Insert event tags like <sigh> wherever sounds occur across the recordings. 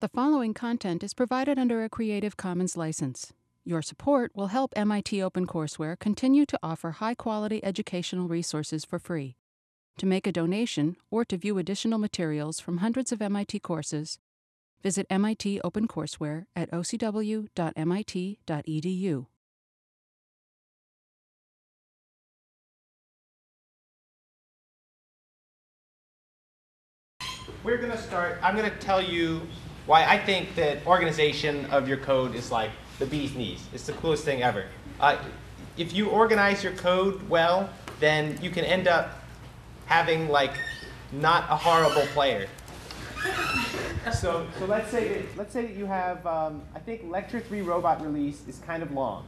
The following content is provided under a Creative Commons license. Your support will help MIT OpenCourseware continue to offer high quality educational resources for free. To make a donation or to view additional materials from hundreds of MIT courses, visit MIT OpenCourseware at ocw.mit.edu. We're going to start, I'm going to tell you why I think that organization of your code is like the bee's knees. It's the coolest thing ever. Uh, if you organize your code well, then you can end up having like not a horrible player. <laughs> so, so let's say that, let's say that you have um, I think lecture three robot release is kind of long.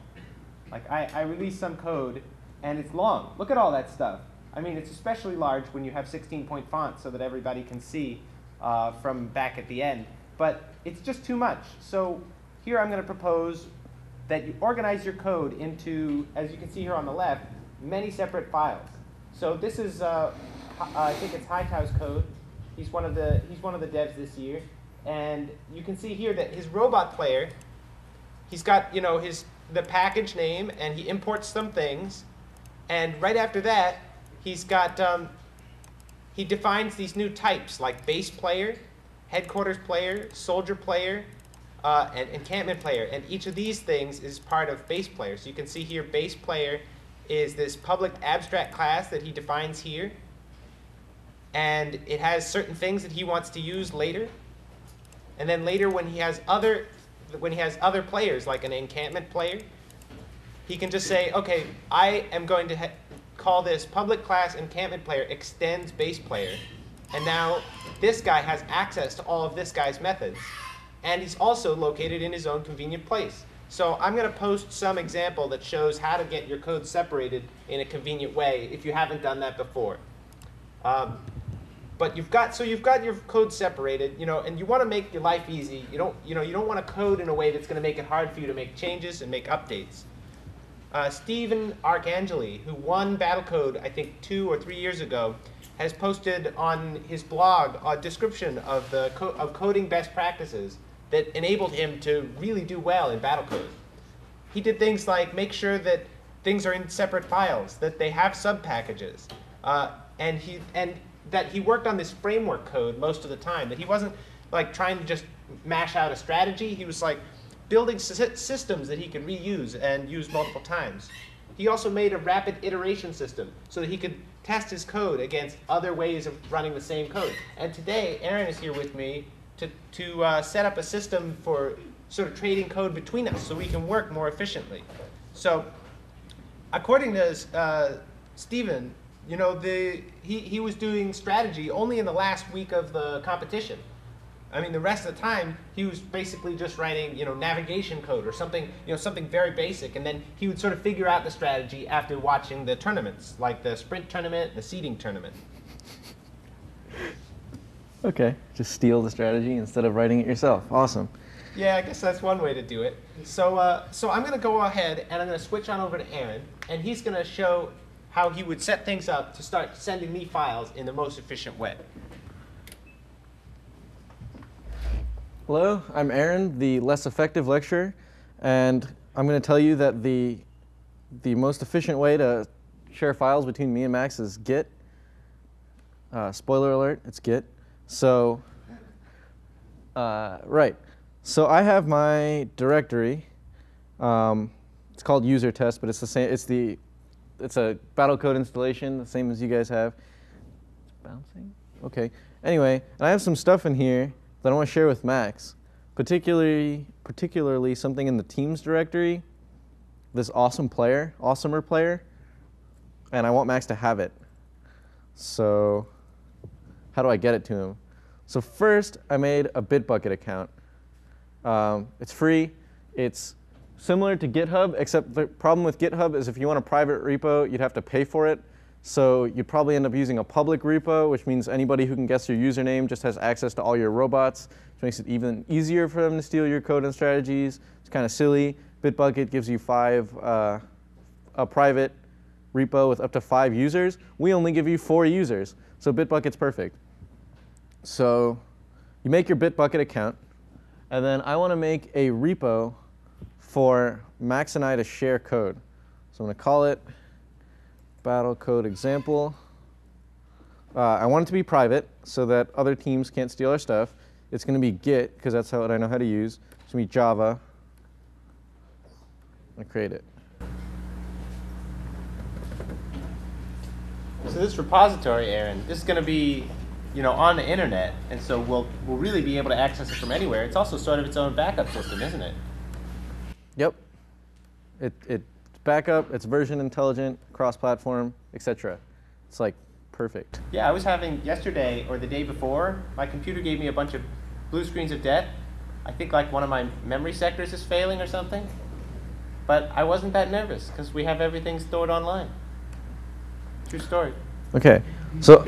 Like I, I release some code and it's long. Look at all that stuff. I mean, it's especially large when you have 16 point font so that everybody can see uh, from back at the end but it's just too much. So here I'm going to propose that you organize your code into, as you can see here on the left, many separate files. So this is, uh, I think it's Hightower's code. He's one of the he's one of the devs this year, and you can see here that his robot player, he's got you know his the package name, and he imports some things, and right after that, he's got um, he defines these new types like base player headquarters player, soldier player, uh, and encampment player. And each of these things is part of base player. So you can see here base player is this public abstract class that he defines here. And it has certain things that he wants to use later. And then later when he has other when he has other players like an encampment player, he can just say, okay, I am going to call this public class encampment player extends base player. And now this guy has access to all of this guy's methods. And he's also located in his own convenient place. So I'm going to post some example that shows how to get your code separated in a convenient way if you haven't done that before. Um, but you've got so you've got your code separated, you know, and you want to make your life easy. You don't, you know, you don't want to code in a way that's going to make it hard for you to make changes and make updates. Uh, Stephen Arcangeli, who won Battlecode, I think two or three years ago, has posted on his blog a description of the co of coding best practices that enabled him to really do well in Battlecode. He did things like make sure that things are in separate files, that they have subpackages, uh, and he and that he worked on this framework code most of the time. That he wasn't like trying to just mash out a strategy. He was like building systems that he could reuse and use multiple times. He also made a rapid iteration system so that he could test his code against other ways of running the same code. And today, Aaron is here with me to, to uh, set up a system for sort of trading code between us so we can work more efficiently. So according to uh, Stephen, you know, the, he, he was doing strategy only in the last week of the competition. I mean, the rest of the time he was basically just writing, you know, navigation code or something, you know, something very basic, and then he would sort of figure out the strategy after watching the tournaments, like the sprint tournament, the seeding tournament. Okay, just steal the strategy instead of writing it yourself. Awesome. Yeah, I guess that's one way to do it. So, uh, so I'm going to go ahead and I'm going to switch on over to Aaron, and he's going to show how he would set things up to start sending me files in the most efficient way. Hello, I'm Aaron, the less effective lecturer, and I'm going to tell you that the, the most efficient way to share files between me and Max is Git. Uh, spoiler alert, it's Git. So, uh, right. So I have my directory. Um, it's called user test, but it's the same. It's the it's a Battlecode installation, the same as you guys have. It's bouncing. Okay. Anyway, and I have some stuff in here that I want to share with Max, particularly particularly something in the Teams directory. This awesome player, awesomer player, and I want Max to have it. So, how do I get it to him? So first, I made a Bitbucket account. Um, it's free. It's similar to GitHub, except the problem with GitHub is if you want a private repo, you'd have to pay for it. So you'd probably end up using a public repo, which means anybody who can guess your username just has access to all your robots, which makes it even easier for them to steal your code and strategies. It's kind of silly. Bitbucket gives you five, uh, a private repo with up to five users. We only give you four users, so Bitbucket's perfect. So you make your Bitbucket account, And then I want to make a repo for Max and I to share code. So I'm going to call it battle code example. Uh, I want it to be private so that other teams can't steal our stuff. It's going to be Git because that's how I know how to use. It's going to be Java. To create it. So this repository, Aaron, this is going to be, you know, on the internet, and so we'll we'll really be able to access it from anywhere. It's also sort of its own backup system, isn't it? Yep. It, it's backup, it's version intelligent, cross-platform, etc. It's like perfect. Yeah, I was having yesterday or the day before, my computer gave me a bunch of blue screens of death. I think like one of my memory sectors is failing or something. But I wasn't that nervous because we have everything stored online. True story. Okay, so. <laughs>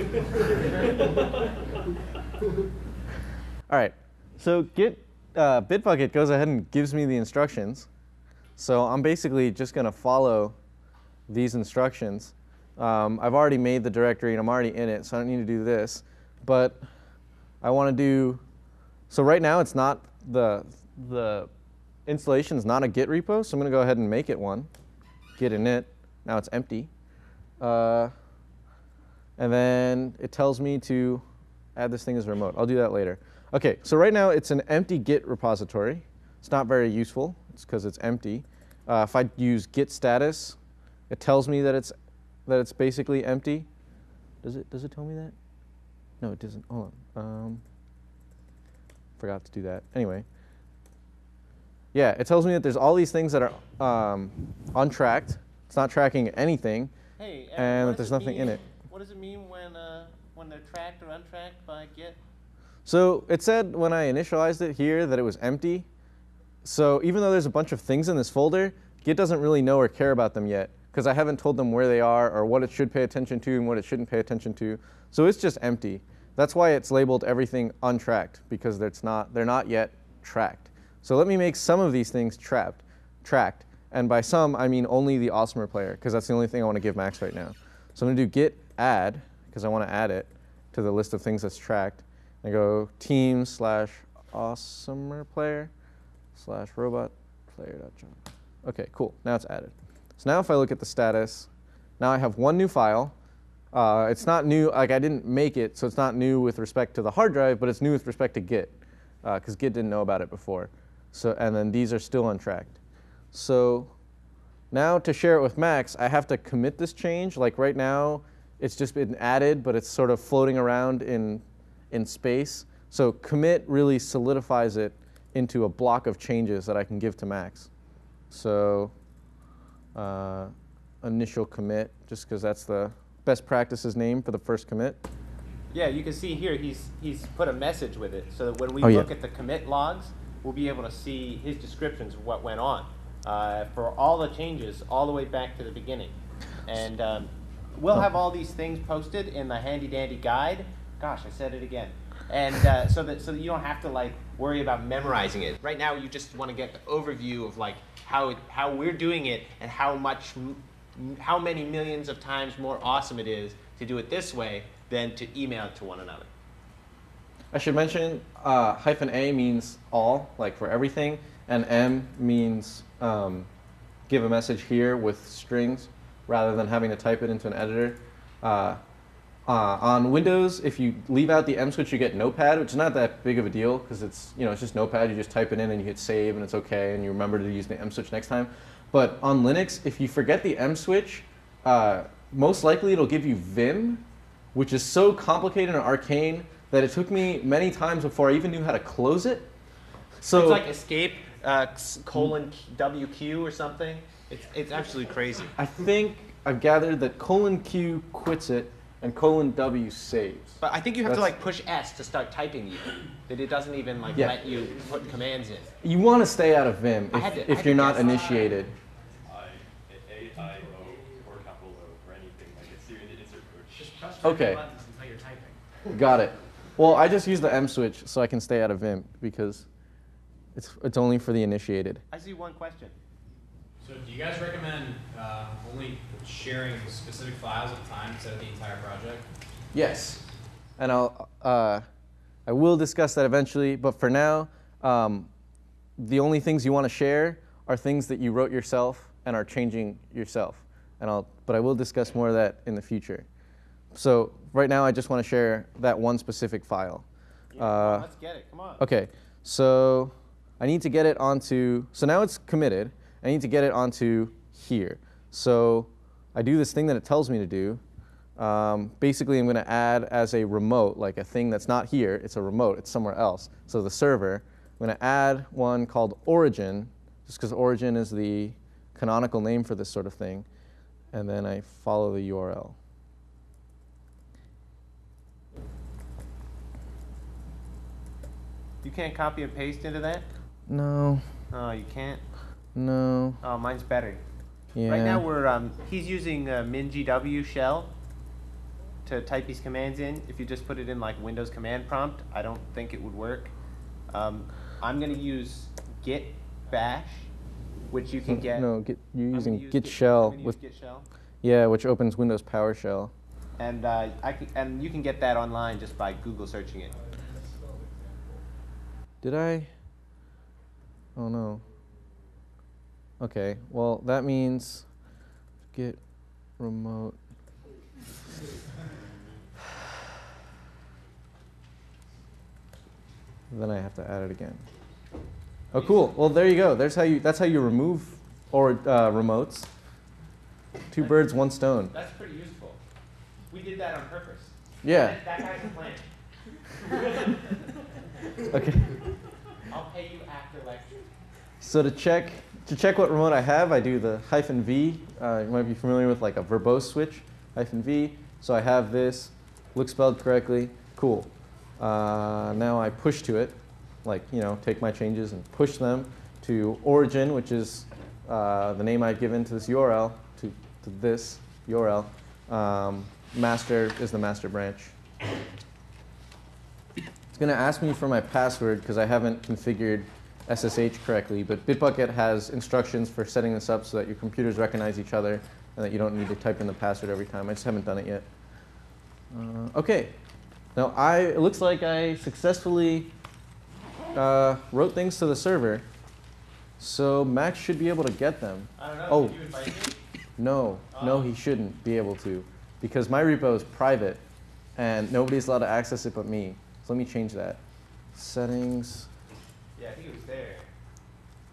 All right, so Git uh, Bitbucket goes ahead and gives me the instructions. So I'm basically just going to follow these instructions. Um, I've already made the directory and I'm already in it, so I don't need to do this. But I want to do, so right now it's not, the, the installation is not a Git repo, so I'm going to go ahead and make it one. Git init, now it's empty. Uh, and then it tells me to add this thing as remote. I'll do that later. OK, so right now it's an empty Git repository. It's not very useful. It's because it's empty. Uh, if I use git status, it tells me that it's that it's basically empty. Does it does it tell me that? No, it doesn't. Hold on. Um, forgot to do that. Anyway. Yeah, it tells me that there's all these things that are um, untracked. It's not tracking anything, Hey, Aaron, and that there's nothing in it. What does it mean when uh, when they're tracked or untracked by Git? So it said when I initialized it here that it was empty. So even though there's a bunch of things in this folder, Git doesn't really know or care about them yet because I haven't told them where they are or what it should pay attention to and what it shouldn't pay attention to. So it's just empty. That's why it's labeled everything untracked because it's not, they're not yet tracked. So let me make some of these things trapped, tracked. And by some, I mean only the awesomer player because that's the only thing I want to give Max right now. So I'm going to do git add because I want to add it to the list of things that's tracked. I go team slash awesomer player slash robot player.java. Okay, cool. Now it's added. So now if I look at the status, now I have one new file. Uh, it's not new, like I didn't make it, so it's not new with respect to the hard drive, but it's new with respect to Git, because Git didn't know about it before. So, and then these are still untracked. So now to share it with Max, I have to commit this change. Like right now, it's just been added, but it's sort of floating around in, in space. So commit really solidifies it into a block of changes that I can give to Max. So uh, initial commit, just because that's the best practices name for the first commit. Yeah, you can see here he's he's put a message with it so that when we Oh, yeah. look at the commit logs, we'll be able to see his descriptions of what went on uh, for all the changes all the way back to the beginning. And um, we'll have all these things posted in the handy dandy guide. Gosh, I said it again. And uh, so that so that you don't have to like worry about memorizing it. Right now, you just want to get the overview of like how it, how we're doing it and how much how many millions of times more awesome it is to do it this way than to email it to one another. I should mention uh, hyphen A means all, like for everything, and M means um, give a message here with strings rather than having to type it into an editor. Uh, uh, on Windows, if you leave out the M switch, you get Notepad, which is not that big of a deal because it's you know it's just Notepad. You just type it in and you hit save, and it's okay, and you remember to use the M switch next time. But on Linux, if you forget the M switch, uh, most likely it'll give you Vim, which is so complicated and arcane that it took me many times before I even knew how to close it. So it's like escape uh, colon WQ or something. It's, it's absolutely crazy. I think I've gathered that colon Q quits it and colon W saves. But I think you have to like push S to start typing you. That it doesn't even like Yeah. let you put commands in. You want to stay out of Vim if, to- if you're not initiated. I, A, I, O, or capital O, or anything, like it's you're in the insert code. Just press Okay. buttons until you're typing. Got it. Well, I just use the M switch so I can stay out of Vim because it's it's only for the initiated. I see one question. So do you guys recommend uh, only sharing specific files at a time instead of the entire project? Yes. And I'll uh, I will discuss that eventually, but for now, Um, the only things you want to share are things that you wrote yourself and are changing yourself. And I'll, but I will discuss more of that in the future. So right now, I just want to share that one specific file. Yeah, come on, Uh, let's get it. Come on. Okay, so I need to get it onto, so now it's committed. I need to get it onto here. So I do this thing that it tells me to do. Um, basically, I'm going to add as a remote, like a thing that's not here, it's a remote, it's somewhere else. So the server, I'm going to add one called origin, just because origin is the canonical name for this sort of thing. And then I follow the URL. You can't copy and paste into that? No, Oh, you can't? No, Oh, mine's better. yeah. Right now we're um, he's using uh, MinGW shell to type these commands in. If you just put it in like Windows command prompt, I don't think it would work. Um, I'm gonna use git bash, which you can get. No, git, you're using use git I'm shell with git shell, yeah, which opens Windows PowerShell. and uh, I can, and you can get that online just by Google searching it. Did I? Oh no. Okay, well that means git remote. <sighs> then I have to add it again. Oh, cool. Well, there you go. There's how you. That's how you remove or uh, remotes. Two birds, one stone. That's pretty useful. We did that on purpose. Yeah. That, that guy's a plan. <laughs> Okay. I'll pay you after lecture. So to check to check what remote I have, I do the hyphen V. Uh, you might be familiar with like a verbose switch, hyphen V. So I have this, looks spelled correctly, cool. Uh, now I push to it, like you know, take my changes and push them to origin, which is uh, the name I've given to this URL, to, to this URL. Um, master is the master branch. It's going to ask me for my password because I haven't configured SSH correctly, but Bitbucket has instructions for setting this up so that your computers recognize each other and that you don't need to type in the password every time. I just haven't done it yet. Uh, okay. Now, I, it looks like I successfully uh, wrote things to the server, so Max should be able to get them. I don't know. Oh. Did you me? No, no, he shouldn't be able to, because my repo is private, and nobody's allowed to access it but me. So let me change that. Settings, Yeah, I think it was there.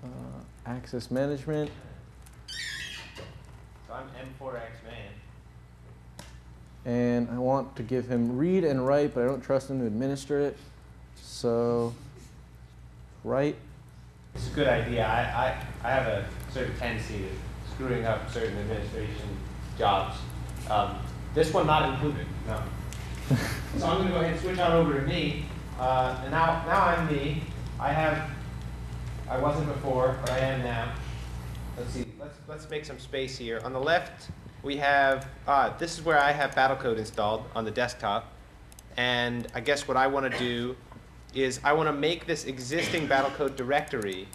uh, access management. So I'm M4X man. And I want to give him read and write, but I don't trust him to administer it. So, write. It's a good idea. I, I, I have a certain tendency to screwing up certain administration jobs. Um, this one not included, no. <laughs> so I'm going to go ahead and switch on over to me. Uh, and now, now I'm me. I have, I wasn't before, but I am now. Let's see, let's, let's make some space here. On the left, we have, uh, this is where I have Battlecode installed on the desktop. And I guess what I want to do is I want to make this existing Battlecode directory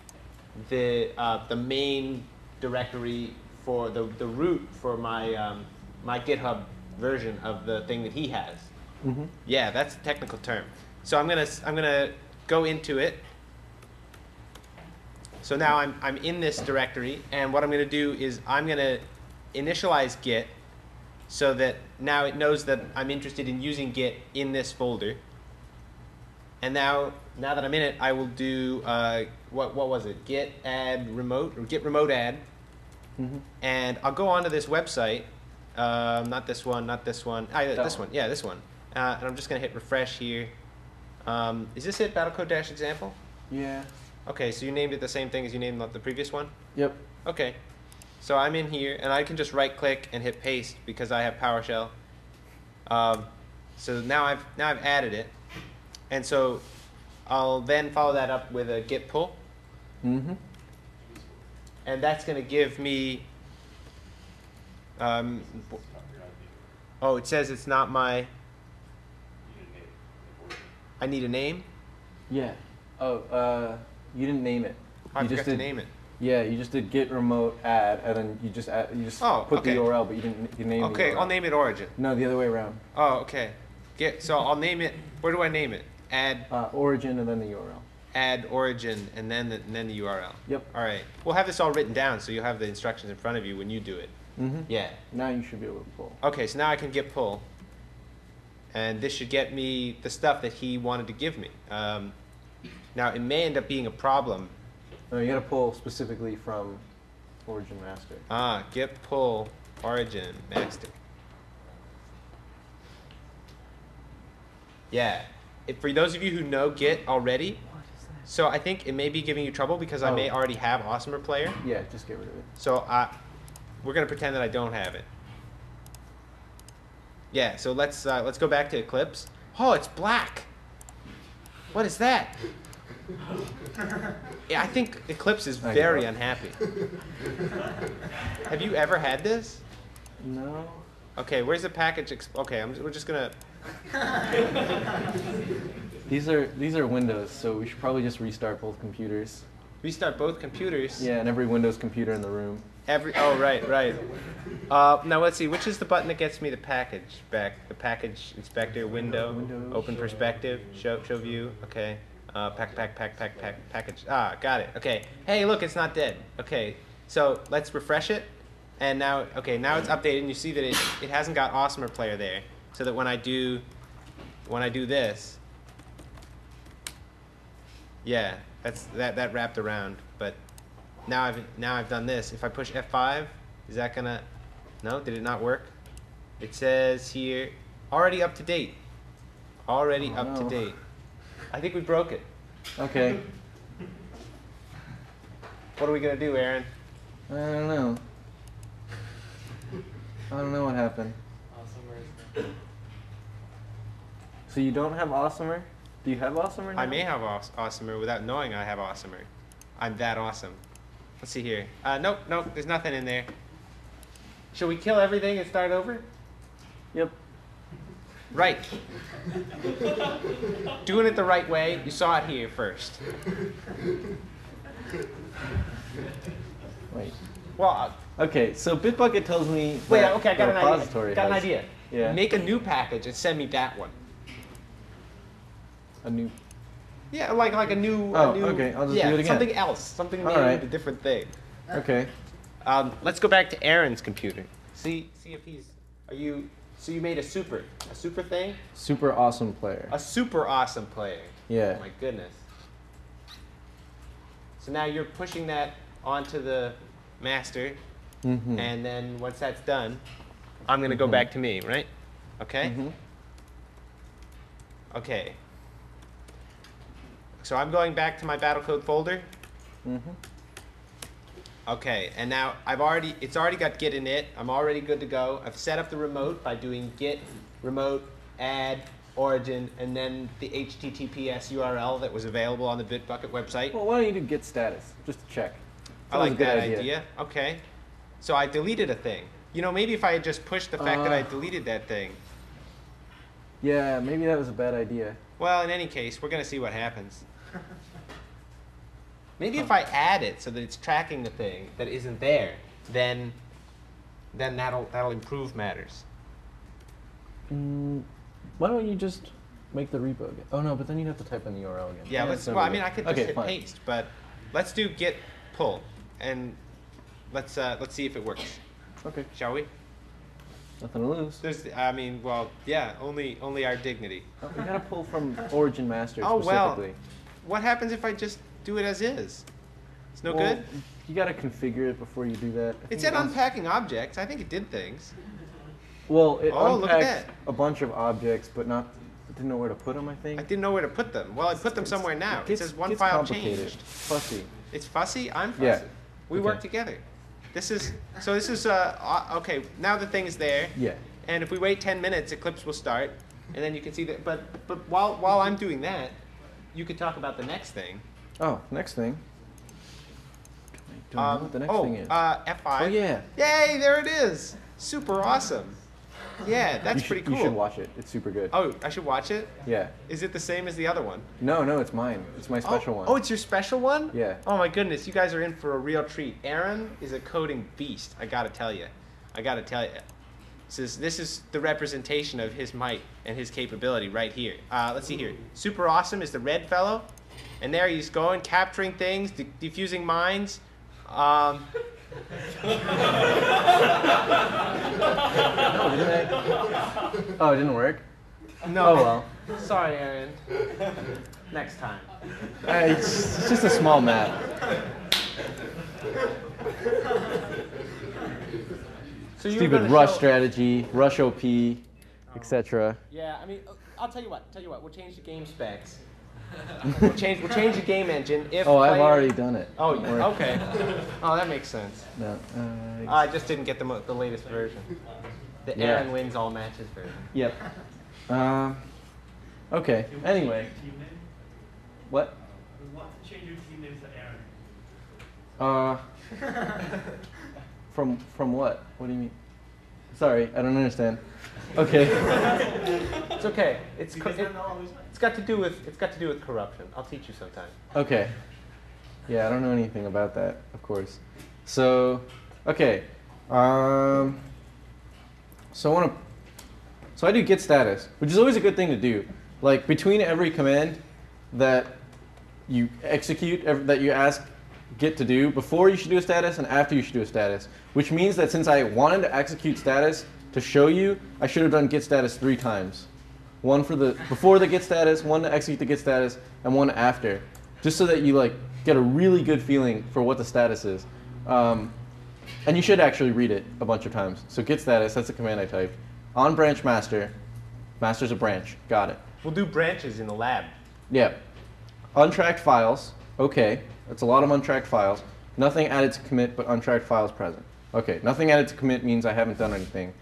the, uh, the main directory for the, the root for my, um, my GitHub version of the thing that he has. Mm-hmm. Yeah, that's a technical term. So I'm gonna I'm gonna go into it. So now I'm I'm in this directory, and what I'm gonna do is I'm gonna initialize Git, so that now it knows that I'm interested in using Git in this folder. And now now that I'm in it, I will do uh, what what was it? Git add remote or Git remote add, Mm-hmm. and I'll go onto this website. Um, not this one, not this one. Ah, yeah, this one. one. Yeah, this one. Uh, and I'm just gonna hit refresh here. Um, is this it? Battlecode dash example. Yeah. Okay, so you named it the same thing as you named the previous one. Yep. Okay. So I'm in here, and I can just right click and hit paste because I have PowerShell. Um, so now I've now I've added it, and so I'll then follow that up with a git pull, Mm-hmm. and that's going to give me. Um, You're not being, oh, it says it's not my. you didn't name it. the origin. I need a name. Yeah. Oh, uh, you didn't name it. I you just to did, name it. Yeah, you just did git remote add, and then you just add, you just Oh, put okay. the URL, but you didn't you name. It. Okay, I'll name it origin. No, the other way around. Oh, okay. Get so I'll name it. Where do I name it? Add Uh, origin and then the URL. add origin, and then the, and then the URL. Yep. All right. We'll have this all written down, so you'll have the instructions in front of you when you do it. Mm-hmm. Yeah. Now you should be able to pull. Okay, so now I can git pull. And this should get me the stuff that he wanted to give me. Um, now, it may end up being a problem. No, you gotta pull specifically from Origin Master. Ah, git pull origin master. Yeah. If, for those of you who know Git already, so I think it may be giving you trouble because I may Oh. already have Awesomer Player. Yeah, just get rid of it. So uh, we're gonna pretend that I don't have it. Yeah. So let's uh, let's go back to Eclipse. Oh, it's black. What is that? Yeah, I think Eclipse is I very know. unhappy. have you ever had this? No. Okay, where's the package? Ex- okay, I'm, we're just gonna. <laughs> These are these are Windows, so we should probably just restart both computers. Restart both computers. Yeah, and every Windows computer in the room. Every. Oh, right, right. Uh, now let's see. Which is the button that gets me the package back? The package inspector window. Window, Open show. perspective. Show show view. Okay. Uh, pack pack pack pack pack package. Ah, got it. Okay. Hey, look, it's not dead. Okay. So let's refresh it. And now, okay, now it's updated, and you see that it, it hasn't got Awesomer Player there, so that when I do, when I do this, yeah, that's that that wrapped around. But now I've now I've done this. If I push F5, is that gonna? No, did it not work? It says here, already up to date. Already Oh, up to date. I think we broke it. Okay. <laughs> What are we gonna do, Aaron? I don't know. I don't know what happened. Awesomer. So you don't have Awesomer? Do you have Awesomer now? I may have aw- Awesomer without knowing I have Awesomer. I'm that awesome. Let's see here. Uh, nope, nope, there's nothing in there. Shall we kill everything and start over? Yep. Right. Doing it the right way. You saw it here first. Wait. Well, uh, Okay, so Bitbucket tells me wait. Okay, I got an idea. Got an idea. Yeah. Make a new package and send me that one. a new. Yeah, like like a new. Oh, a new, okay, I'll just yeah, do it again. something else. Something named right. a different thing. Okay. Um, let's go back to Aaron's computer. See, see if he's. Are you? So you made a super, a super thing, Super awesome player. a super awesome player. Yeah. Oh my goodness. So now you're pushing that onto the master, Mm-hmm. and then once that's done, I'm gonna go Mhm. back to me, right? Okay. hmm Okay. So I'm going back to my Battlecode folder. hmm Okay, and now I've already, it's already got Git in it. I'm already good to go. I've set up the remote by doing Git, remote, add, origin, and then the HTTPS URL that was available on the Bitbucket website. Well, why don't you do git status just to check? I like that idea. idea. Okay. So I deleted a thing. You know, maybe if I had just pushed the fact that I Uh. deleted that thing. Yeah, maybe that was a bad idea. Well, in any case, we're going to see what happens. <laughs> Maybe if I add it so that it's tracking the thing that isn't there, then then that'll that'll improve matters. Mm, why don't you just make the repo again? Oh no, but then you'd have to type in the URL again. Yeah, let's well, I mean I could just okay, hit fine. paste, but let's do git pull and let's uh, let's see if it works. Okay, Shall we? nothing to lose. There's I mean, well, yeah, only only our dignity. Oh, we gotta pull from Origin Master Oh, well. What happens if I just do it as is? It's no Well, good. You gotta configure it before you do that. I It said once- unpacking objects. I think it did things. Well, it Oh, look at unpacked that. a bunch of objects, but not it didn't know where to put them. I think. I didn't know where to put them. Well, I put them somewhere now. It Gets- says one file changed. Fussy. It's fussy. I'm fussy. Yeah. We Okay. work together. This is so. This is uh okay. Now the thing is there, Yeah. and if we wait 10 minutes, Eclipse will start, and then you can see that. But but while while I'm doing that, you could talk about the next thing. Oh, next thing. I don't know Um, what the next oh, thing is. Uh, F5. oh yeah. Yay! There it is. Super awesome. Yeah, that's should, pretty cool. You should watch it. It's super good. Oh, I should watch it. Yeah. Is it the same as the other one? No, no, it's mine. It's my special oh, one. Oh, it's your special one? Yeah. Oh my goodness, you guys are in for a real treat. Aaron is a coding beast. I gotta tell you. I gotta tell you. This is, this is the representation of his might and his capability right here. Uh, let's see here. Super awesome is the red fellow, And there he's going, capturing things, de- defusing mines. Um, Oh, didn't I? Oh, it didn't work. no. Oh well. Sorry, Aaron. Next time. Uh, it's, it's just a small map. So you Stupid rush show- strategy, rush OP, etc. Yeah, I mean, uh, I'll tell you what. Tell you what. We'll change the game specs. We'll change. We'll change the game engine if. Oh, I've player- already done it. Oh, Don't worry. okay. Oh, that makes sense. No, uh, I just didn't get the mo- the latest version. The Yeah. Aaron wins all matches version. Yep. Um. Okay. Anyway, Team name? what? We want to change your team name to Aaron. Uh. From from what? What do you mean? Sorry, I don't understand. Okay. It's okay. It's You co- guys it, don't know all these names? It's got to do with it's got to do with corruption. I'll teach you sometime. Okay. Yeah, I don't know anything about that, of course. So, okay. Um, so I want to. So I do git status, which is always a good thing to do. Like between every command that you execute, that you ask git to do, before you should do a status and after you should do a status. Which means that since I wanted to execute status to show you, I should have done git status three times. One for the before the git status, one to execute the git status, and one after, just so that you like get a really good feeling for what the status is. Um, and you should actually read it a bunch of times. So git status, that's the command I typed. On branch master, master's a branch. Got it. We'll do branches in the lab. Yeah. Untracked files. Okay. That's a lot of untracked files. Nothing added to commit, but untracked files present. Okay. Nothing added to commit means I haven't done anything,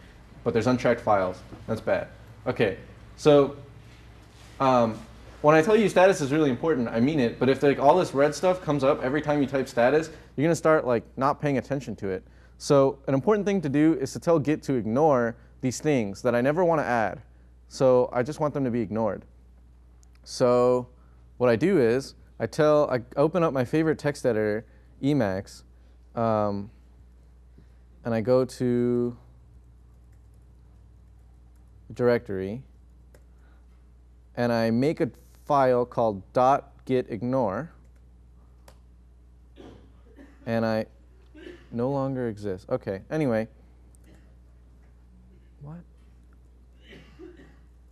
but there's untracked files. That's bad. Okay. So um, when I tell you status is really important, I mean it. But if like all this red stuff comes up every time you type status, you're gonna start like not paying attention to it. So an important thing to do is to tell Git to ignore these things that I never want to add. So I just want them to be ignored. So what I do is I tell I open up my favorite text editor, Emacs, um, and I go to directory, and I make a file called .gitignore, and I no longer exist. Okay. Anyway. What?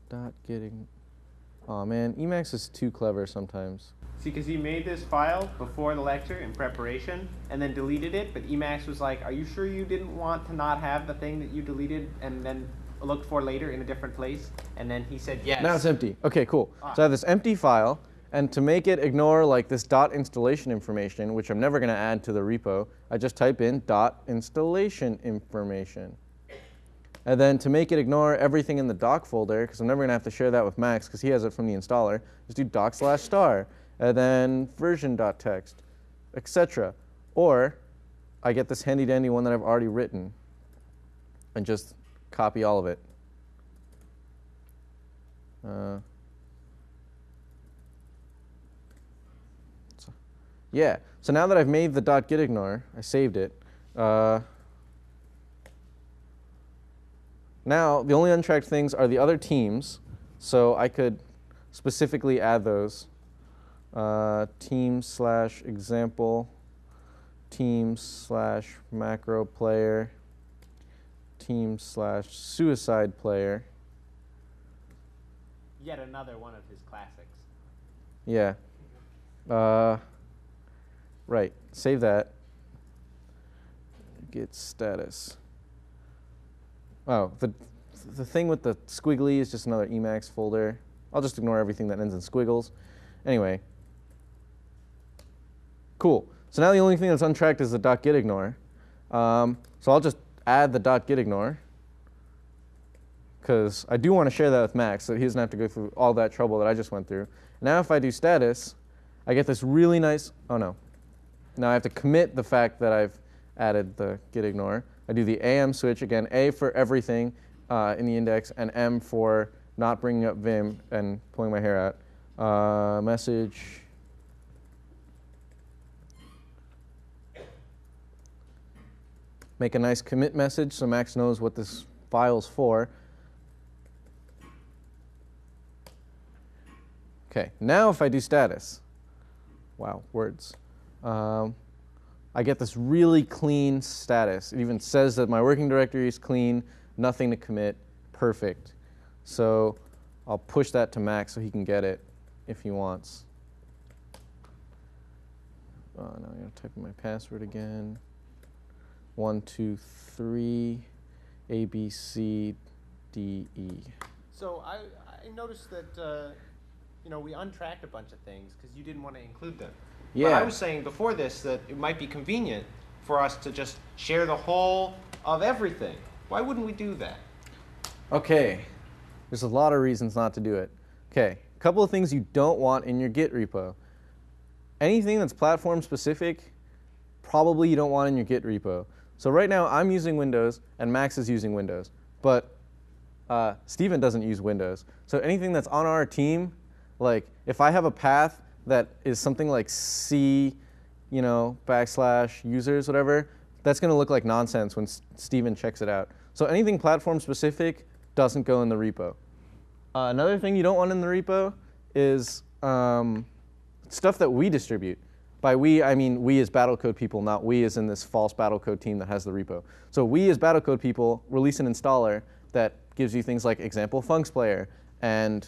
Dot getting. Oh man, Emacs is too clever sometimes. See, because he made this file before the lecture in preparation and then deleted it, but Emacs was like, Are you sure you didn't want to not have the thing that you deleted and then looked for later in a different place? And then he said yes. Now it's empty. Okay, cool. Ah. So I have this empty file, and to make it ignore like this dot installation information, which I'm never going to add to the repo, I just type in dot installation information. And then to make it ignore everything in the doc folder, because I'm never going to have to share that with Max because he has it from the installer, just do doc slash star, and then version dot text, etc. Or I get this handy dandy one that I've already written and just copy all of it. Uh, so- yeah. So now that I've made the .gitignore, I saved it. Uh, now the only untracked things are the other teams, so I could specifically add those. Uh, team slash example, team slash macro player, team slash suicide player. Yet another one of his classics. Yeah. Uh, right. Save that. Git status. Oh, the the thing with the squiggly is just another Emacs folder. I'll just ignore everything that ends in squiggles. Anyway. Cool. So now the only thing that's untracked is the .gitignore. Um, so I'll just add the dot .gitignore because I do want to share that with Max so he doesn't have to go through all that trouble that I just went through. Now if I do status, I get this really nice, oh no. Now I have to commit the fact that I've added the gitignore. I do the AM switch, again, A for everything uh, in the index, and M for not bringing up Vim and pulling my hair out. Uh, message. Make a nice commit message so Max knows what this file's for. Okay, now if I do status, wow, words. Um, I get this really clean status. It even says that my working directory is clean, nothing to commit, perfect. So I'll push that to Max so he can get it if he wants. Oh, now I'm going to type in my password again. One, two, three, A, B, C, D, E. So I, I noticed that uh, you know we untracked a bunch of things because you didn't want to include them. But I was saying before this that it might be convenient for us to just share the whole of everything. Why wouldn't we do that? Okay, there's a lot of reasons not to do it. Okay, a couple of things you don't want in your Git repo. Anything that's platform specific, probably you don't want in your Git repo. So right now I'm using Windows and Max is using Windows, but uh, Steven doesn't use Windows. So anything that's on our team, like if I have a path that is something like C, you know, backslash users, whatever, that's going to look like nonsense when S- Steven checks it out. So anything platform specific doesn't go in the repo. Uh, another thing you don't want in the repo is um, stuff that we distribute. By we, I mean we as Battlecode people, not we as in this false Battlecode team that has the repo. So we as Battlecode people release an installer that gives you things like example funcs player and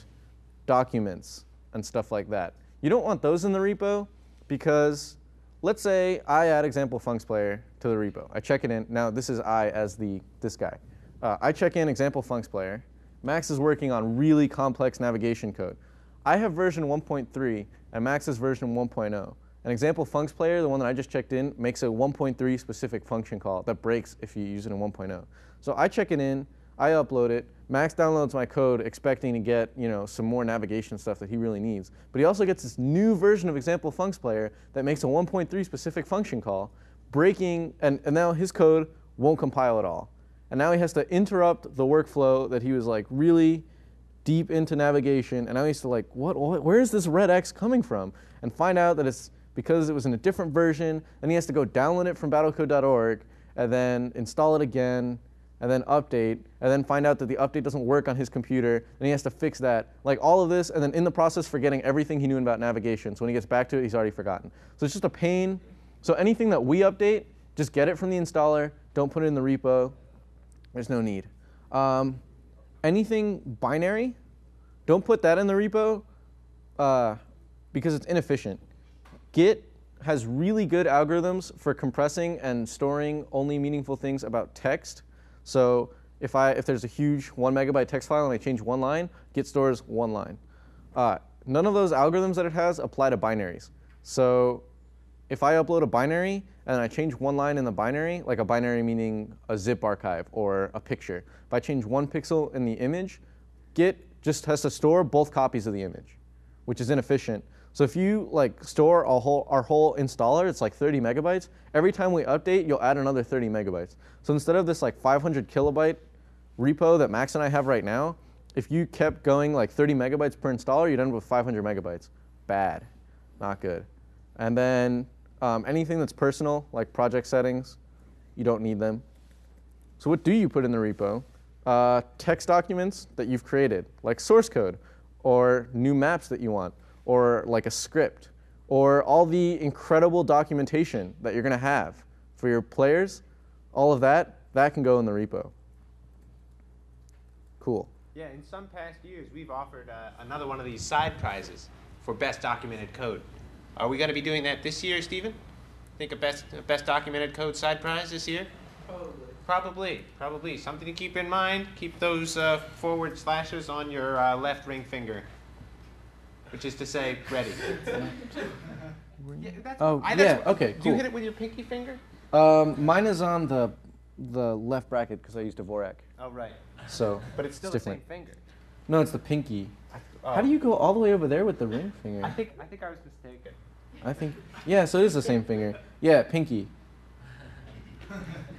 documents and stuff like that. You don't want those in the repo because let's say I add example funcs player to the repo. I check it in. Now this is I as the this guy. Uh, I check in example funcs player. Max is working on really complex navigation code. I have version 1.3 and Max is version 1.0. An example funcs player, the one that I just checked in, makes a 1.3 specific function call that breaks if you use it in 1.0. So I check it in, I upload it, Max downloads my code expecting to get you know, some more navigation stuff that he really needs. But he also gets this new version of example funcs player that makes a 1.3 specific function call, breaking, and, and now his code won't compile at all. And now he has to interrupt the workflow that he was like really deep into navigation, and now he's to like, what, what, where is this red X coming from? And find out that it's because it was in a different version, and he has to go download it from battlecode.org, and then install it again, and then update, and then find out that the update doesn't work on his computer, and he has to fix that. Like all of this, and then in the process, forgetting everything he knew about navigation. So when he gets back to it, he's already forgotten. So it's just a pain. So anything that we update, just get it from the installer, don't put it in the repo. There's no need. Um, anything binary, don't put that in the repo uh, because it's inefficient. Git has really good algorithms for compressing and storing only meaningful things about text. So if I if there's a huge one megabyte text file and I change one line, Git stores one line. Uh, none of those algorithms that it has apply to binaries. So if I upload a binary and I change one line in the binary, like a binary meaning a zip archive or a picture, if I change one pixel in the image, Git just has to store both copies of the image, which is inefficient. So if you like store a whole, our whole installer, it's like 30 megabytes. Every time we update, you'll add another 30 megabytes. So instead of this like 500 kilobyte repo that Max and I have right now, if you kept going like 30 megabytes per installer, you'd end up with 500 megabytes. Bad, not good. And then um, anything that's personal, like project settings, you don't need them. So what do you put in the repo? Uh, text documents that you've created, like source code, or new maps that you want, or like a script, or all the incredible documentation that you're going to have for your players. All of that, that can go in the repo. Cool. Yeah, in some past years, we've offered uh, another one of these side prizes for best documented code. Are we going to be doing that this year, Stephen? Think a best a best documented code side prize this year? Probably. Probably, probably. Something to keep in mind. Keep those uh, forward slashes on your uh, left ring finger, which is to say, ready. yeah, that's, Oh, I- that's yeah, what- okay, Do you hit it with your pinky finger? Um, mine is on the the left bracket because I used a Dvorak. Oh, right. So But it's still it's the different. same finger. No, it's the pinky. Oh. How do you go all the way over there with the ring finger? I think I think I was mistaken. I think. Yeah, so it is the same finger. Yeah, pinky.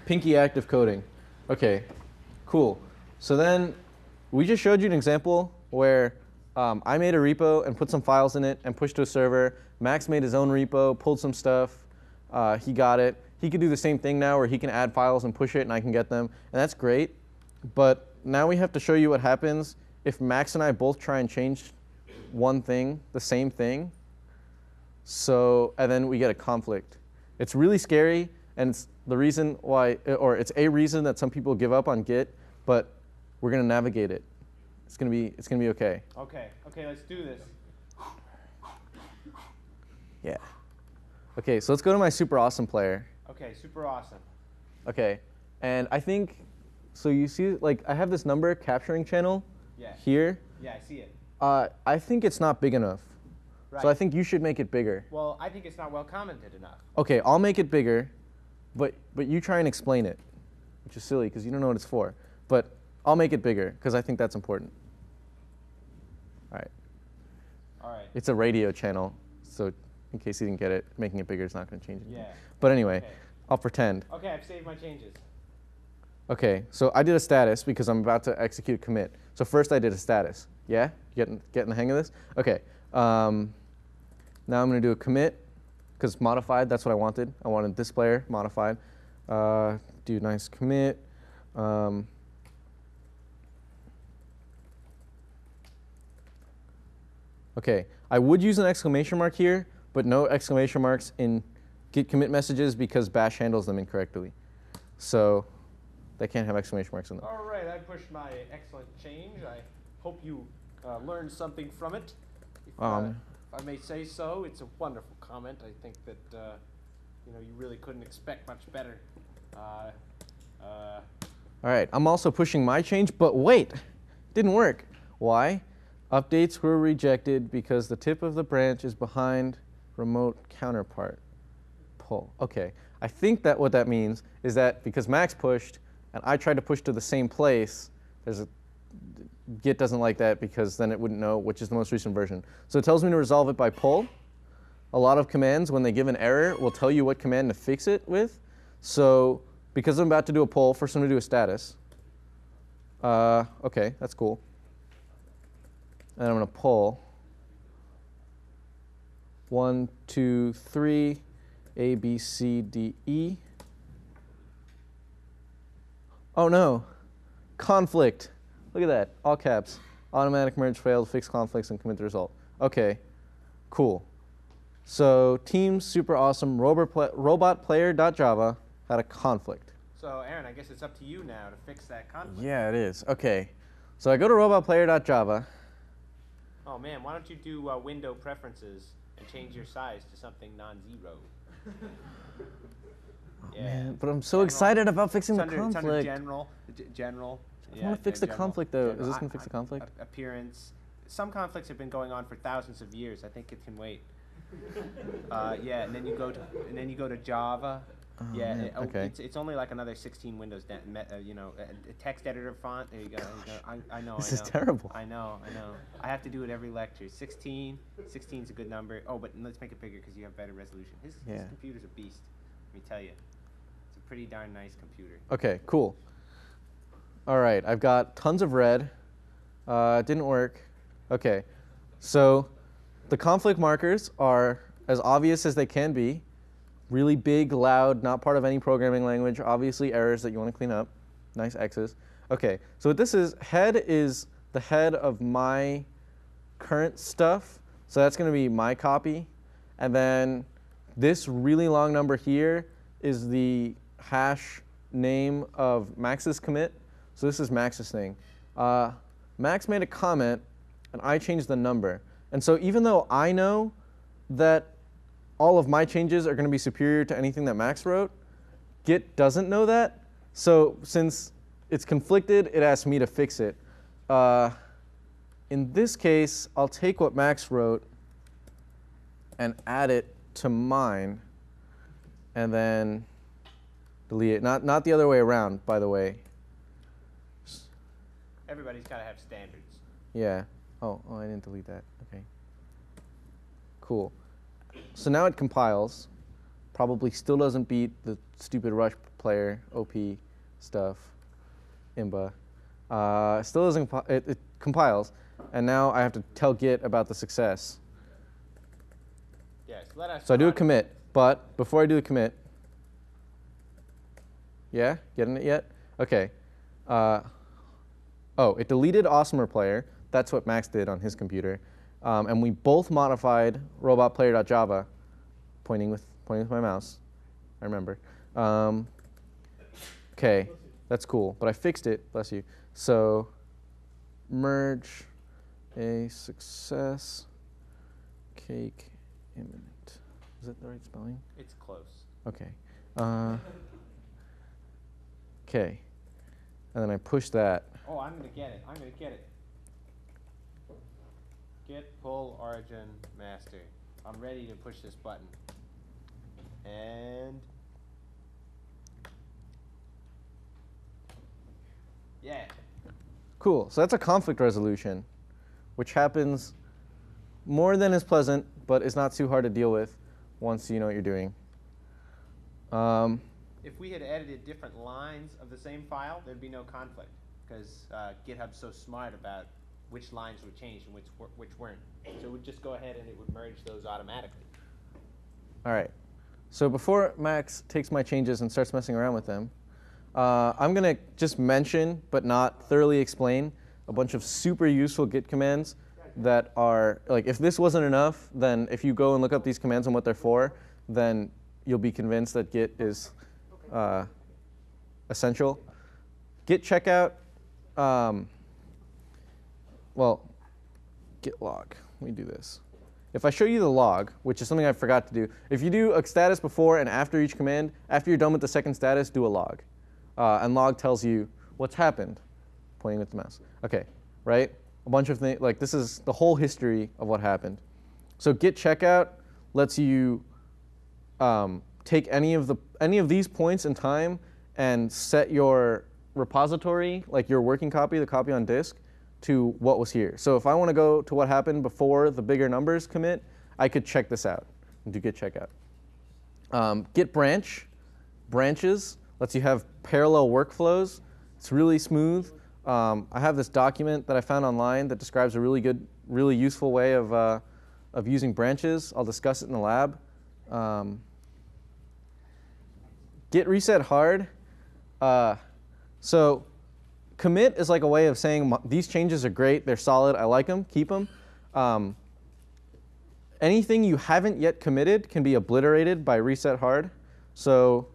Pinky active coding. Okay, cool. So then we just showed you an example where um, I made a repo and put some files in it and pushed to a server. Max made his own repo, pulled some stuff. Uh, he got it. He could do the same thing now where he can add files and push it and I can get them. And that's great. But now we have to show you what happens if Max and I both try and change one thing, the same thing. So, and then we get a conflict. It's really scary, and it's the reason why, or it's a reason that some people give up on Git, but we're gonna navigate it. It's gonna be, it's gonna be okay. Okay, okay, let's do this. Yeah. Okay, so let's go to my super awesome player. Okay, super awesome. Okay, and I think, so you see, like, I have this number capturing channel Yeah. here. Yeah, I see it. Uh, I think it's not big enough. Right. So I think you should make it bigger. Well, I think it's not well commented enough. Okay, I'll make it bigger, but but you try and explain it, which is silly because you don't know what it's for. But I'll make it bigger because I think that's important. All right, All right. it's a radio channel, so in case you didn't get it, making it bigger is not going to change it. Yeah. But anyway, Okay. I'll pretend. Okay, I've saved my changes. Okay, so I did a status because I'm about to execute commit. So first I did a status. Yeah? Getting, getting the hang of this? Okay. Um, now I'm going to do a commit because modified, that's what I wanted. I wanted this player modified. Uh, do nice commit. Um, okay, I would use an exclamation mark here, but no exclamation marks in git commit messages because bash handles them incorrectly. So they can't have exclamation marks in them. All right, I pushed my excellent change. I hope you uh, learned something from it. If, uh, Um, if I may say so, it's a wonderful comment. I think that uh, you know you really couldn't expect much better. Uh, uh, All right, I'm also pushing my change, but wait, didn't work. Why? Updates were rejected because the tip of the branch is behind remote counterpart. Pull. Okay, I think that what that means is that because Max pushed and I tried to push to the same place, there's a Git doesn't like that because then it wouldn't know which is the most recent version. So it tells me to resolve it by pull. A lot of commands, when they give an error, will tell you what command to fix it with. So because I'm about to do a pull, first I'm going to do a status. Uh, okay, that's cool. And I'm going to pull one, two, three, A, B, C, D, E. Oh no, conflict. Look at that, all caps. Automatic merge failed, fix conflicts, and commit the result. Okay, cool. So team super awesome robot pla- robot player.java had a conflict. so, Aaron, I guess it's up to you now to fix that conflict. Yeah, it is. Okay. So I go to robotplayer.java. Oh man, why don't you do uh, window preferences and change your size to something non-zero? yeah. Man, but I'm so General. excited about fixing It's the under, it's under conflict. general. g- General. I wanna fix the conflict, though. Is this gonna fix the conflict? a- appearance. Some conflicts have been going on for thousands of years. I think it can wait. <laughs> uh, yeah, and then you go to and then you go to Java. Yeah, it- oh, okay. it's, it's only like another 16 Windows, me- uh, you know, a, a text editor font. There you go. There you go. I, I know. This I is terrible. I know. I know. I have to do it every lecture. 16. 16 is a good number. Oh, but let's make it bigger because you have better resolution. His, his computer's a beast. Let me tell you, it's a pretty darn nice computer. Okay, cool. All right, I've got tons of red. Uh, didn't work. Okay, so the conflict markers are as obvious as they can be. Really big, loud, not part of any programming language. Obviously, errors that you want to clean up. Nice X's. Okay, so what this is, head is the head of my current stuff. So that's going to be my copy. And then this really long number here is the hash name of Max's commit. So this is Max's thing. Uh, Max made a comment, and I changed the number. And so even though I know that all of my changes are going to be superior to anything that Max wrote, Git doesn't know that. So since it's conflicted, it asks me to fix it. Uh, in this case, I'll take what Max wrote and add it to mine, and then delete it. Not not the other way around, by the way. Everybody's got to have standards. Yeah. Oh, oh, I didn't delete that. Okay. Cool. So now it compiles. Probably still doesn't beat the stupid Rush player OP stuff, Imba. Uh, still doesn't. It, it compiles, and now I have to tell Git about the success. Yes, let us. So I do a commit, but before I do the commit, yeah, getting it yet? Okay. Uh, oh, it deleted Awesomer Player. That's what Max did on his computer. Um, and we both modified robotplayer.java, pointing with pointing with my mouse. I remember. Um, okay, that's cool, but I fixed it. Bless you. So merge a success cake imminent. Is that the right spelling? It's close. Okay. Uh, okay. And then I push that. Oh, I'm gonna get it. I'm gonna get it. Git pull origin master. I'm ready to push this button. And yeah. Cool. So that's a conflict resolution, which happens more than is pleasant, but is not too hard to deal with once you know what you're doing. Um, If we had edited different lines of the same file, there'd be no conflict because uh, GitHub's so smart about which lines would change and which wer- which weren't. So it would just go ahead and it would merge those automatically. all right. So before Max takes my changes and starts messing around with them, uh, I'm going to just mention, but not thoroughly explain, a bunch of super useful Git commands that are, like, if this wasn't enough, then if you go and look up these commands and what they're for, then you'll be convinced that Git is uh, essential. Git checkout, um, well, git log. Let me do this. If I show you the log, which is something I forgot to do, if you do a status before and after each command, after you're done with the second status, do a log. Uh, and log tells you what's happened, pointing with the mouse. Okay, right? A bunch of things, like this is the whole history of what happened. So git checkout lets you um, take any of the any of these points in time and set your repository, like your working copy, the copy on disk, to what was here. So if I want to go to what happened before the bigger numbers commit, I could check this out and do git checkout. Um, git branch, branches, lets you have parallel workflows. It's really smooth. Um, I have this document that I found online that describes a really good, really useful way of, uh, of using branches. I'll discuss it in the lab. Um, git reset hard. Uh, so commit is like a way of saying these changes are great, they're solid, I like them, keep them. Um, anything you haven't yet committed can be obliterated by reset hard. So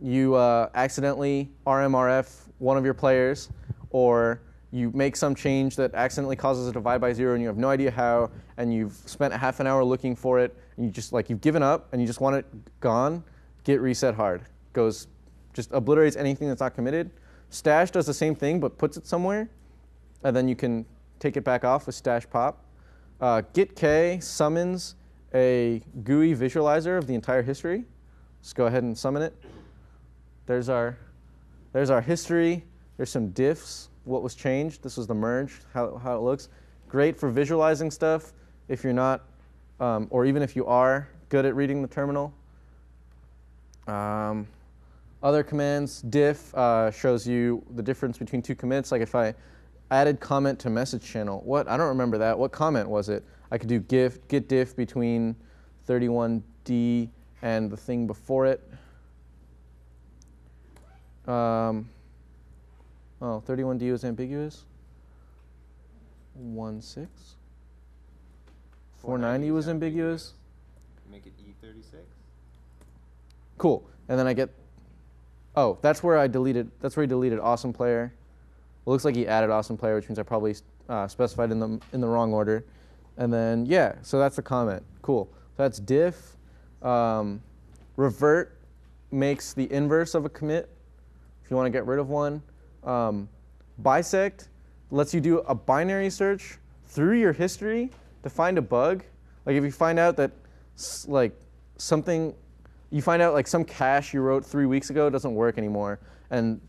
you uh, accidentally RMRF one of your players, or you make some change that accidentally causes a divide by zero and you have no idea how, and you've spent a half an hour looking for it, and you just like you've given up and you just want it gone, git reset hard. Goes just obliterates anything that's not committed. Stash does the same thing but puts it somewhere, and then you can take it back off with stash pop. Uh, gitk summons a GUI visualizer of the entire history. Let's go ahead and summon it. There's our, there's our history. There's some diffs, what was changed. This was the merge, how, how it looks. Great for visualizing stuff if you're not, um, or even if you are good at reading the terminal. Um, other commands, diff uh, shows you the difference between two commits. Like if I added comment to message channel, what? I don't remember that. What comment was it? I could do gif, git diff between 31D and the thing before it. Um, oh, 31D was ambiguous. 1 6. 490 was ambiguous. Make it E E36. Cool. And then I get. Oh, that's where I deleted. That's where he deleted awesome player. Looks like he added awesome player, which means I probably uh, specified in the in the wrong order. And then yeah, so that's the comment. Cool. So that's diff. Um, revert makes the inverse of a commit. If you want to get rid of one. Um, bisect lets you do a binary search through your history to find a bug. Like if you find out that like something you find out like some cache you wrote three weeks ago doesn't work anymore. And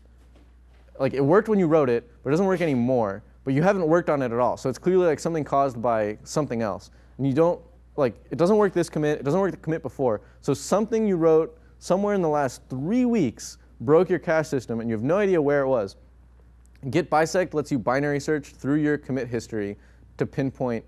like it worked when you wrote it but it doesn't work anymore. But you haven't worked on it at all. So it's clearly like something caused by something else. And you don't like it doesn't work this commit it doesn't work the commit before. So something you wrote somewhere in the last three weeks broke your cache system and you have no idea where it was. Git bisect lets you binary search through your commit history to pinpoint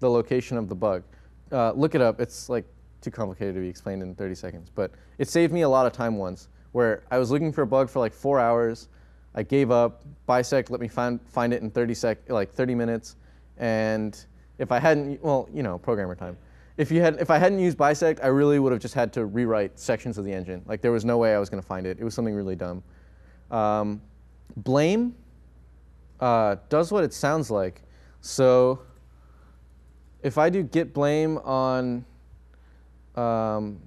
the location of the bug. Uh, look it up. It's like too complicated to be explained in 30 seconds, but it saved me a lot of time once where I was looking for a bug for like four hours. I gave up. Bisect let me find find it in 30 sec like 30 minutes, and if I hadn't, well, you know, programmer time. If you had, if I hadn't used bisect, I really would have just had to rewrite sections of the engine. Like there was no way I was going to find it. It was something really dumb. Um, blame uh, does what it sounds like. So if I do git blame on um,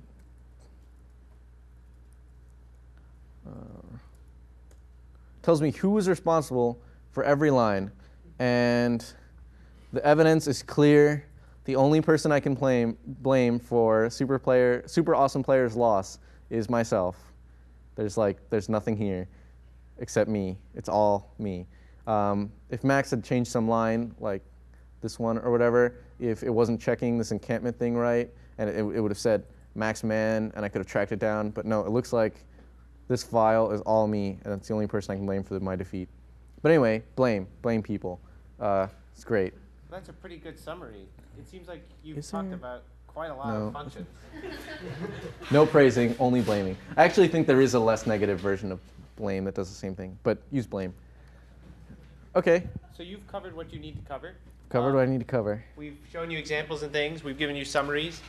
uh, tells me who is responsible for every line, and the evidence is clear. The only person I can blame, blame for super player, super awesome player's loss is myself. There's like, there's nothing here except me. It's all me. Um, if Max had changed some line, like this one or whatever, if it wasn't checking this encampment thing right, and it, it would have said Max man, and I could have tracked it down. But no, it looks like this file is all me, and it's the only person I can blame for my defeat. But anyway, blame, blame people. Uh, it's great. That's a pretty good summary. It seems like you've Is talked there? about quite a lot No. of functions. <laughs> <laughs> No praising, only blaming. I actually think there is a less negative version of blame that does the same thing, but use blame. Okay, So you've covered what you need to cover. covered Um, what I need to cover. We've shown you examples and things. We've given you summaries.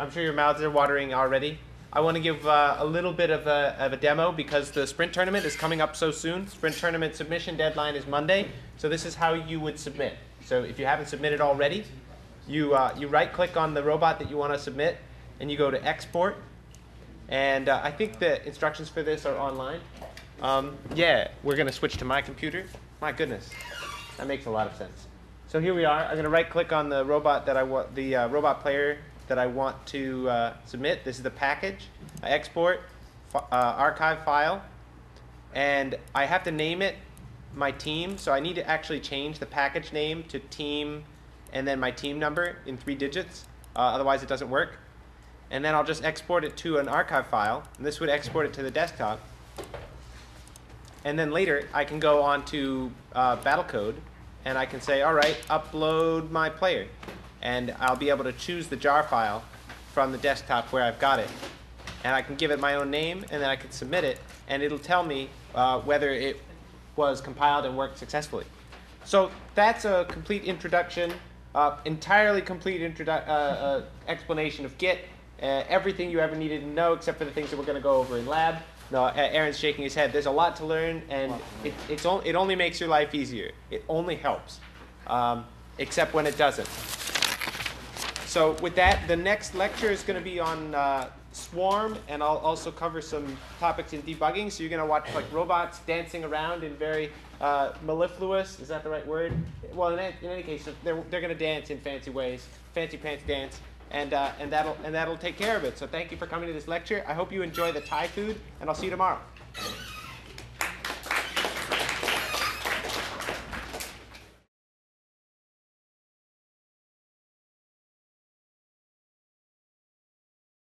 I'm sure your mouths are watering already. I want to give uh, a little bit of a, of a demo because the sprint tournament is coming up so soon. Sprint tournament submission deadline is Monday. So this is how you would submit. So if you haven't submitted already, you, uh, you right click on the robot that you want to submit and you go to export. And uh, I think the instructions for this are online. Um, yeah, we're going to switch to my computer. My goodness, that makes a lot of sense. So here we are. I'm going to right click on the robot that I want, the uh, robot player that I want to uh, submit. This is the package. I export, uh, archive file, and I have to name it my team. So I need to actually change the package name to team and then my team number in three digits. Uh, otherwise, it doesn't work. And then I'll just export it to an archive file. And this would export it to the desktop. And then later, I can go on to uh, Battlecode and I can say, all right, upload my player. And I'll be able to choose the jar file from the desktop where I've got it. And I can give it my own name and then I can submit it and it'll tell me uh, whether it was compiled and worked successfully. So that's a complete introduction, uh, entirely complete introdu- uh, uh, explanation of Git, uh, everything you ever needed to know except for the things that we're going to go over in lab. No, Aaron's shaking his head. There's a lot to learn, and it, it's on, it only makes your life easier. It only helps, um, except when it doesn't. So with that, the next lecture is going to be on uh, Swarm, and I'll also cover some topics in debugging. So you're going to watch like robots dancing around in very uh, mellifluous, is that the right word? Well, in, any- in any case, they're, they're going to dance in fancy ways, fancy pants dance, and, uh, and, that'll, and that'll take care of it. So thank you for coming to this lecture. I hope you enjoy the Thai food, and I'll see you tomorrow.